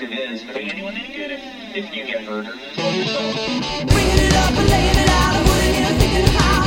perspective is anyone any good if, if you get hurt? Bringing it up and laying it out, I wouldn't are you thinking how?